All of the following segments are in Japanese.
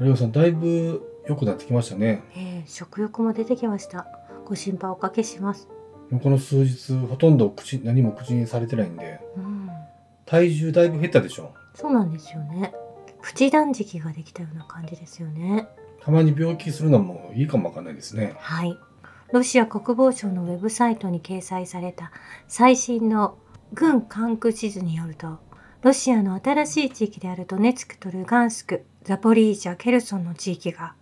有吉さんだいぶ良くなってきましたね。えー食欲も出てきました。ご心配おかけします。この数日ほとんど口何も口にされてないんで。うん。体重だいぶ減ったでしょ。そうなんですよね。プチ断食ができたような感じですよね。たまに病気するのもいいかもわかんないですね。はい。ロシア国防省のウェブサイトに掲載された最新の軍管区地図によると、ロシアの新しい地域であるドネツクとルガンスク、ザポリージャ、ケルソンの地域が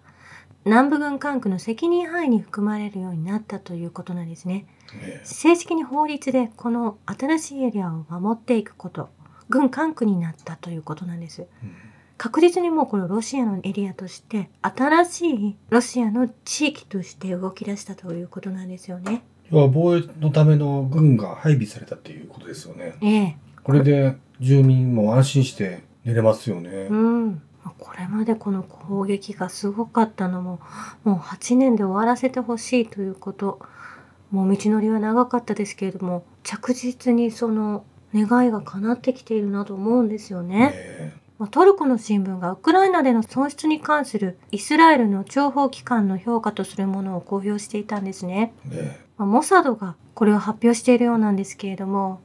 南部軍管区の責任範囲に含まれるようになったということなんですね。え正式に法律でこの新しいエリアを守っていくこと、軍管区になったということなんです。確実にもうこれロシアのエリアとして新しいロシアの地域として動き出したということなんですよね。要は防衛のための軍が配備されたっていうことですよねええ。これで住民も安心して寝れますよね、うん。これまでこの攻撃がすごかったのももう8年で終わらせてほしいということ。もう道のりは長かったですけれども着実にその願いが叶ってきているなと思うんですよね。えまあトルコの新聞がウクライナでの損失に関するイスラエルの諜報機関の評価とするものを公表していたんですね。ええまあモサドがこれを発表しているようなんですけれども、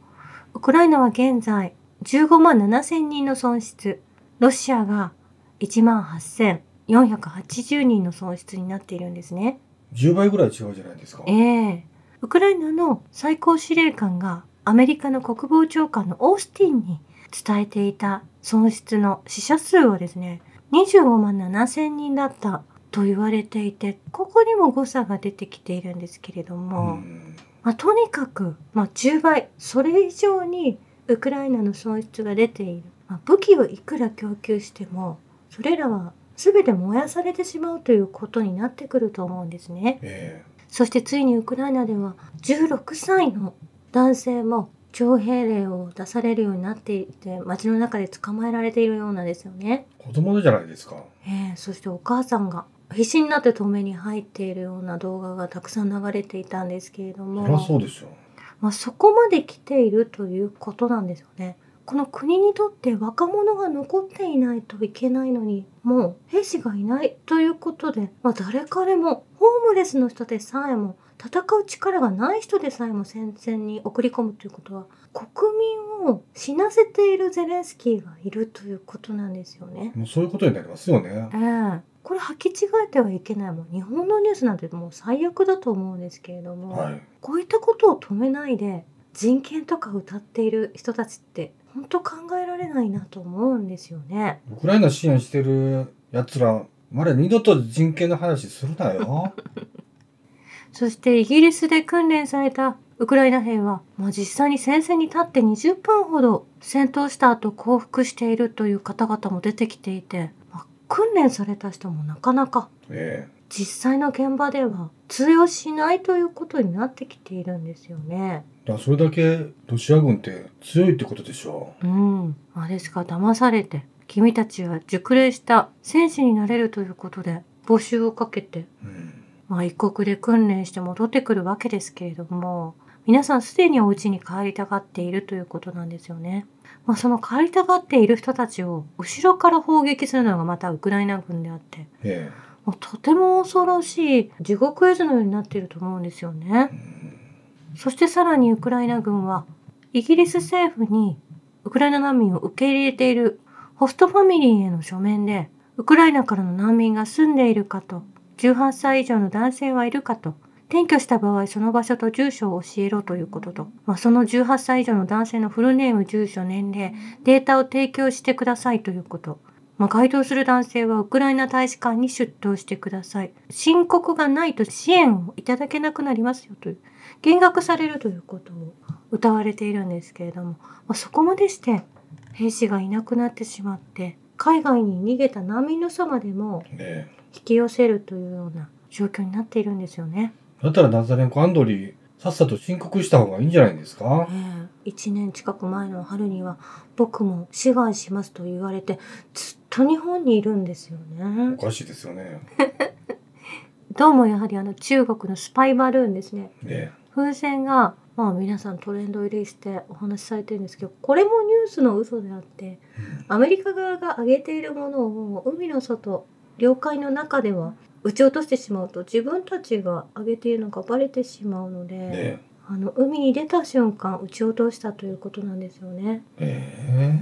ウクライナは現在15万7千人の損失、ロシアが1万8480人の損失になっているんですね。え10倍ぐらい違うじゃないですか。ええ。ウクライナの最高司令官がアメリカの国防長官のオースティンに伝えていた損失の死者数はですね、25万7千人だったと言われていて、ここにも誤差が出てきているんですけれどうも、ん。まあ、とにかく、まあ、10倍、それ以上にウクライナの損失が出ている。まあ、武器をいくら供給しても、それらは全て燃やされてしまうということになってくると思うんですね。えそしてついにウクライナでは16歳の男性も徴兵令を出されるようになっていて街の中で捕まえられているようなんですよね。え子供じゃないですかええそしてお母さんが必死になって止めに入っているような動画がたくさん流れていたんですけれどそりゃも、そうでしょまあ、そこまで来ているということなんですよね。この国にとって若者が残っていないといけないのにもう兵士がいないということで、まあ、誰彼もホームレスの人でさえも戦う力がない人でさえも戦線に送り込むということは国民を死なせているゼレンスキーがいるということなんですよね。もうそういうことになりますよねええこれ履き違えてはいけないもん。日本のニュースなんてもう最悪だと思うんですけれども、はい。こういったことを止めないで人権とか歌っている人たちって本当考えられないなと思うんですよね。ウクライナ支援してる奴らまだ二度と人権の話するなよ。そしてイギリスで訓練されたウクライナ兵は、まあ、実際に戦線に立って20分ほど戦闘した後降伏しているという方々も出てきていて、まあ訓練された人もなかなかえ実際の現場では通用しないということになってきているんですよね。えだそれだけロシア軍って強いってことでしょうん。まあですが騙されて、君たちは熟練した戦士になれるということで募集をかけて、うんまあ一国で訓練して戻ってくるわけですけれども、皆さんすでにお家に帰りたがっているということなんですよね。まあその帰りたがっている人たちを後ろから砲撃するのがまたウクライナ軍であって、とても恐ろしい地獄絵図のようになっていると思うんですよね。そしてさらにウクライナ軍は、イギリス政府にウクライナ難民を受け入れているホストファミリーへの書面で、ウクライナからの難民が住んでいるかと、18歳以上の男性はいるかと、転居した場合その場所と住所を教えろということと、まあ、その18歳以上の男性のフルネーム、住所、年齢、データを提供してくださいということ。まあ、該当する男性はウクライナ大使館に出頭してください。申告がないと支援をいただけなくなりますよという。減額されるということを謳われているんですけれども、まあ、そこまでして兵士がいなくなってしまって海外に逃げた難民のそばでもえ引き寄せるというような状況になっているんですよね。えだったらナザレンコ・アンドリーさっさと申告した方がいいんじゃないですか？ええ1年近く前の春には僕も志願しますと言われてずっと日本にいるんですよねお。かしいですよね どうもやはりあの中国のスパイバルーンですね。え風船が、まあ皆さんトレンド入りしてお話しされてるんですけど、これもニュースの嘘であって、アメリカ側が上げているものを海の外、領海の中では撃ち落としてしまうと自分たちが上げているのがバレてしまうので、ねあの海に出た瞬間撃ち落としたということなんですよね。え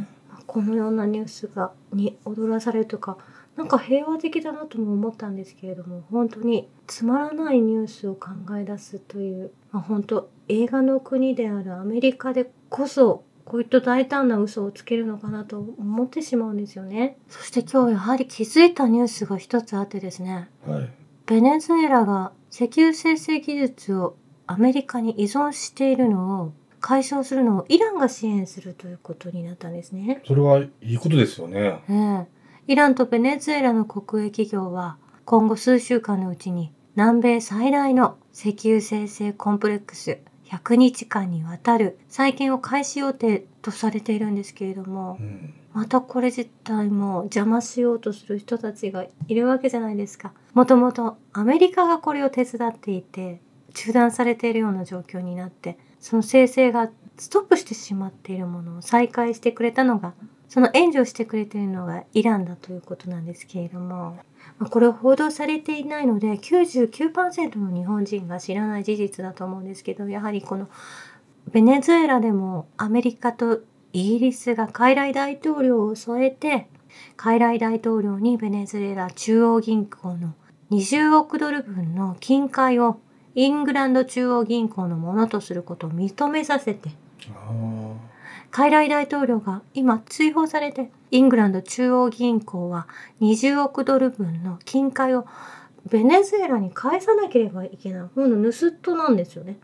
このようなニュースがに踊らされるとかなんか平和的だなとも思ったんですけれども本当につまらないニュースを考え出すという、まあ、本当映画の国であるアメリカでこそこういった大胆な嘘をつけるのかなと思ってしまうんですよね。そして今日やはり気づいたニュースが一つあってですねえはいベネズエラが石油生成技術をアメリカに依存しているのを解消するのをイランが支援するということになったんですね。それはいいことですよねええイランとベネズエラの国営企業は今後数週間のうちに南米最大の石油生成コンプレックス100日間にわたる再建を開始予定とされているんですけれどもうんまたこれ自体も邪魔しようとする人たちがいるわけじゃないですか。もともとアメリカがこれを手伝っていて中断されているような状況になってその生成がストップしてしまっているものを再開してくれたのがその援助をしてくれているのがイランだということなんですけれども、ま、これは報道されていないので99%の日本人が知らない事実だと思うんですけどやはりこのベネズエラでもアメリカとイギリスが傀儡大統領を添えて傀儡大統領にベネズエラ中央銀行の20億ドル分の金塊をイングランド中央銀行のものとすることを認めさせて傀儡大統領が今追放されてイングランド中央銀行は20億ドル分の金塊をベネズエラに返さなければいけないほんの盗っ人なんですよね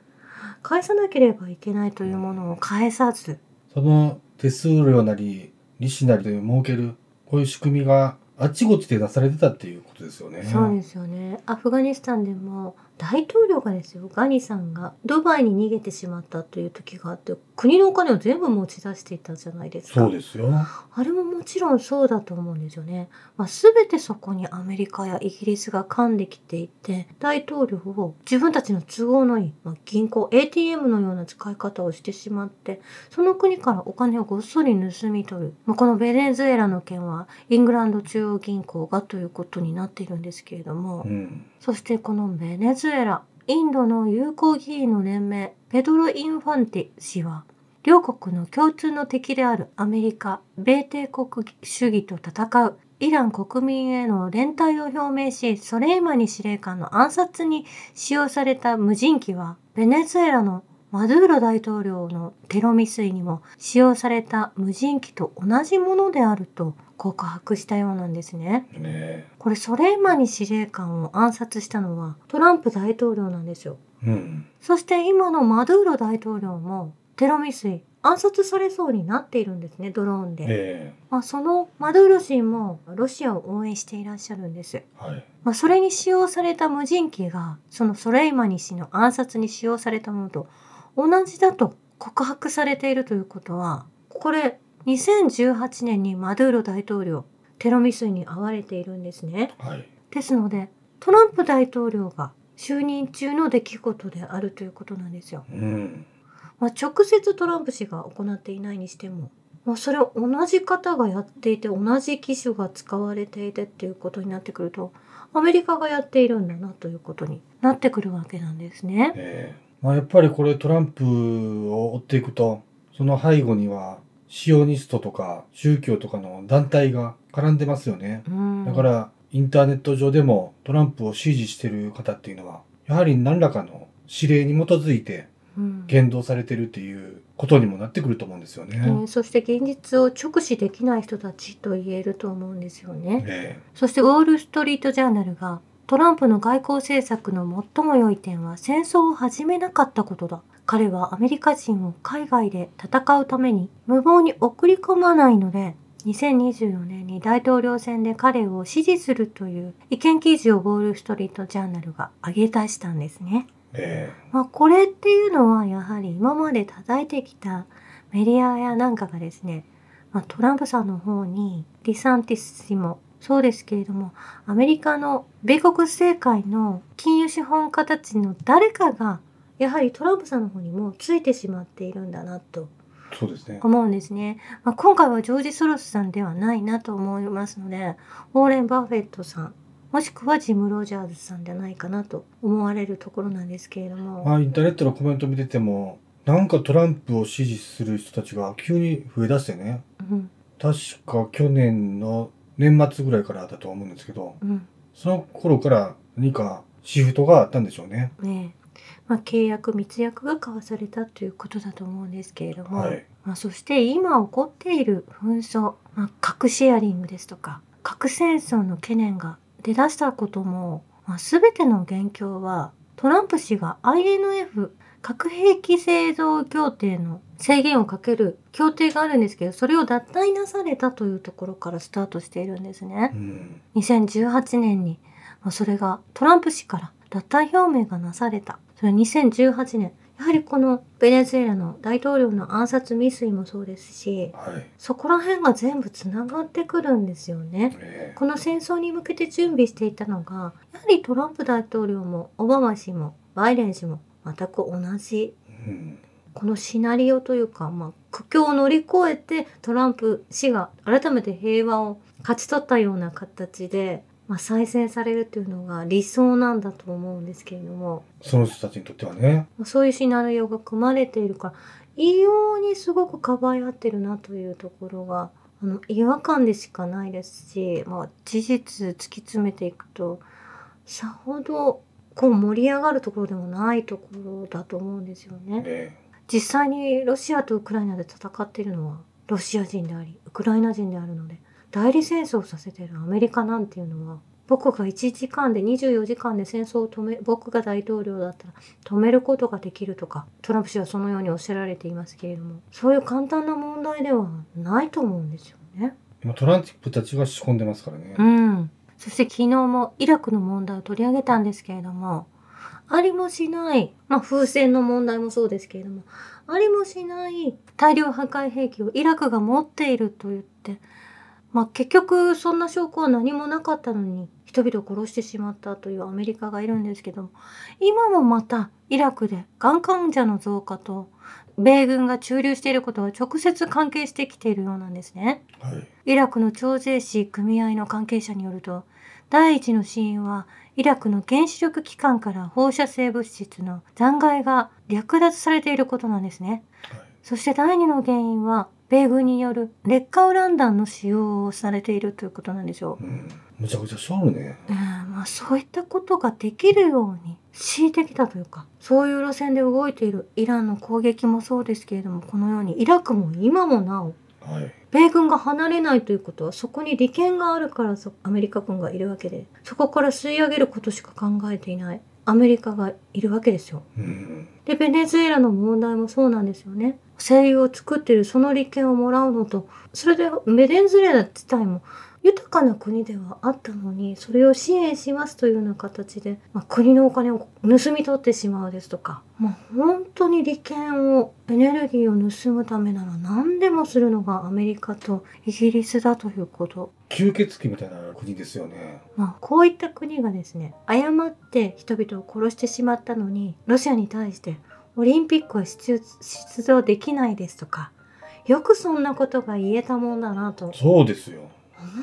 返さなければいけないというものを返さずその手数料なり利子なりで儲けるこういう仕組みがあちこちで出されてたっていうことですよね。そうですよねアフガニスタンでも大統領がですよガニさんがドバイに逃げてしまったという時があって国のお金を全部持ち出していたじゃないですかそうですよ。あれももちろんそうだと思うんですよね。まあ、全てそこにアメリカやイギリスが噛んできていて大統領を自分たちの都合のいい、まあ、銀行 ATM のような使い方をしてしまってその国からお金をごっそり盗み取る、まあ、このベネズエラの件はイングランド中央銀行がということになっているんですけれども、うん。そしてこのベネズエラ、インドの友好議員の連盟、ペドロ・インファンティ氏は、両国の共通の敵であるアメリカ、米帝国主義と戦うイラン国民への連帯を表明し、ソレイマニ司令官の暗殺に使用された無人機は、ベネズエラのマドゥーロ大統領のテロ未遂にも使用された無人機と同じものであると告白したようなんですね。ねこれソレイマニ司令官を暗殺したのはトランプ大統領なんですよ。うん。そして今のマドゥーロ大統領もテロ未遂暗殺されそうになっているんですねドローンで。えまあ、そのマドゥーロ氏もロシアを応援していらっしゃるんです。えはい。まあ、それに使用された無人機がそのソレイマニ氏の暗殺に使用されたものと同じだと告白されているということはこれ2018年にマドゥーロ大統領テロ未遂に遭われているんですね。はい。ですのでトランプ大統領が就任中の出来事であるということなんですよ。うん。まあ、直接トランプ氏が行っていないにしても、まあ、それを同じ方がやっていて同じ機種が使われていてっていうことになってくるとアメリカがやっているんだなということになってくるわけなんですね。ええまあやっぱりこれトランプを追っていくと、その背後にはシオニストとか宗教とかの団体が絡んでますよね。うん、だからインターネット上でもトランプを支持してる方っていうのは、やはり何らかの指令に基づいてうん言動されてるっていうことにもなってくると思うんですよね。えーそして現実を直視できない人たちと言えると思うんですよね。えそしてウォール・ストリート・ジャーナルがトランプの外交政策の最も良い点は戦争を始めなかったことだ。彼はアメリカ人を海外で戦うために無謀に送り込まないので、2024年に大統領選で彼を支持するという意見記事をウォール・ストリート・ジャーナルが上げ出したんですね。ええまあ、これっていうのはやはり今まで叩いてきたメディアやなんかがですね、まあ、トランプさんの方にディサンティス氏もそうですけれどもアメリカの米国政界の金融資本家たちの誰かがやはりトランプさんの方にもついてしまっているんだなとそうですね。思うんですね。まあ、今回はジョージ・ソロスさんではないなと思いますので、ウォーレン・バフェットさん、もしくはジム・ロジャーズさんじゃないかなと思われるところなんですけれども。まあ、インターネットのコメント見てても、なんかトランプを支持する人たちが急に増えだしてね。うん、確か去年の年末ぐらいからだと思うんですけど、うん、その頃から何かシフトがあったんでしょうね。ねえまあ、契約密約が交わされたということだと思うんですけれども、はい。まあ、そして今起こっている紛争、まあ、核シェアリングですとか核戦争の懸念が出だしたことも、まあ、全ての元凶はトランプ氏が INF 核兵器製造協定の制限をかける協定があるんですけどそれを脱退なされたというところからスタートしているんですねう。ん。2018年に、まあ、それがトランプ氏から脱退表明がなされた。それは2018年。やはりこのベネズエラの大統領の暗殺未遂もそうですし、はい。そこら辺が全部つながってくるんですよね。えこの戦争に向けて準備していたのが、やはりトランプ大統領もオバマ氏もバイデン氏も全く同じえうん。このシナリオというか、まあ、苦境を乗り越えてトランプ氏が改めて平和を勝ち取ったような形で、まあ、再選されるというのが理想なんだと思うんですけれども、その人たちにとってはね。まあそういうシナリオが組まれているから異様にすごくかばい合ってるなというところがあの違和感でしかないですし、まあ、事実突き詰めていくとさほどこう盛り上がるところでもないところだと思うんですよね。え実際にロシアとウクライナで戦っているのはロシア人でありウクライナ人であるので代理戦争をさせているアメリカなんていうのは僕が1時間で24時間で戦争を止め僕が大統領だったら止めることができるとかトランプ氏はそのようにおっしゃられていますけれどもそういう簡単な問題ではないと思うんですよね。今トランプたちが仕込んでますからね。うん、そして昨日もイラクの問題を取り上げたんですけれどもありもしない、まあ、風船の問題もそうですけれどもありもしない大量破壊兵器をイラクが持っていると言って、まあ、結局そんな証拠は何もなかったのに人々を殺してしまったというアメリカがいるんですけども今もまたイラクでがん患者の増加と米軍が駐留していることが直接関係してきているようなんですね。はい。イラクの徴税士組合の関係者によると第一の死因はイラクの原子力機関から放射性物質の残骸が略奪されていることなんですね。はい。そして第二の原因は米軍による劣化ウラン弾の使用をされているということなんでしょう。うん。むちゃくちゃしょるね。うんまあ、そういったことができるように敷いてきたというかそういう路線で動いているイランの攻撃もそうですけれどもこのようにイラクも今もなおはい。米軍が離れないということはそこに利権があるからそアメリカ軍がいるわけでそこから吸い上げることしか考えていないアメリカがいるわけですよ。うん。でベネズエラの問題もそうなんですよね。声優を作っているその利権をもらうのとそれでベネズエラ自体も豊かな国ではあったのにそれを支援しますというような形で、まあ、国のお金を盗み取ってしまうですとか、まあ、本当に利権をエネルギーを盗むためなら何でもするのがアメリカとイギリスだということ。吸血鬼みたいな国ですよね。まあ、こういった国がですね誤って人々を殺してしまったのにロシアに対してオリンピックは出出場できないですとかよくそんなことが言えたもんだなとそうですよ。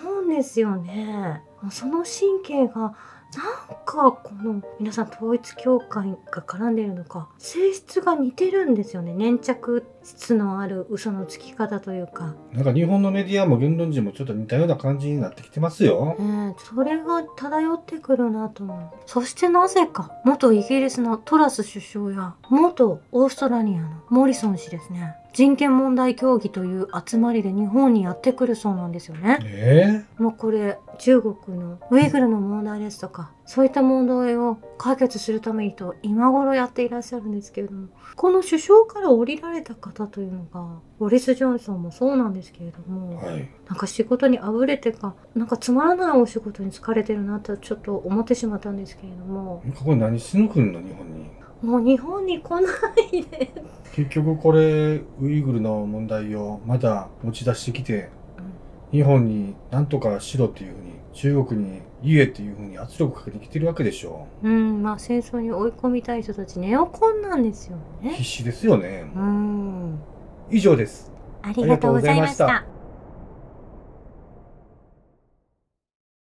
思うんですよね。その神経がなんかこの皆さん統一教会が絡んでいるのか性質が似てるんですよね粘着質のある嘘のつき方というか。なんか日本のメディアも言論人もちょっと似たような感じになってきてますよ。ねえそれが漂ってくるなと思う。そしてなぜか、元イギリスのトラス首相や、元オーストラリアのモリソン氏ですね。人権問題協議という集まりで日本にやってくるそうなんですよね。えもうこれ、中国のウイグルの問題ですとか、そういった問題を解決するためにと今頃やっていらっしゃるんですけれども、この首相から降りられた方というのが、ボリス・ジョンソンもそうなんですけれども、えはい。なんか仕事にあぶれてか、なんかつまらないお仕事に疲れてるなとちょっと思ってしまったんですけれども、ここ何しに来るの日本に。もう日本に来ないで。結局これウイグルの問題をまだ持ち出してきて日本に何とかしろっていうふうに中国に言えっていうふうに圧力かけてきてるわけでしょうん、まあ戦争に追い込みたい人たちネオコンなんですよね。必死ですよねうん。以上です。ありがとうございました。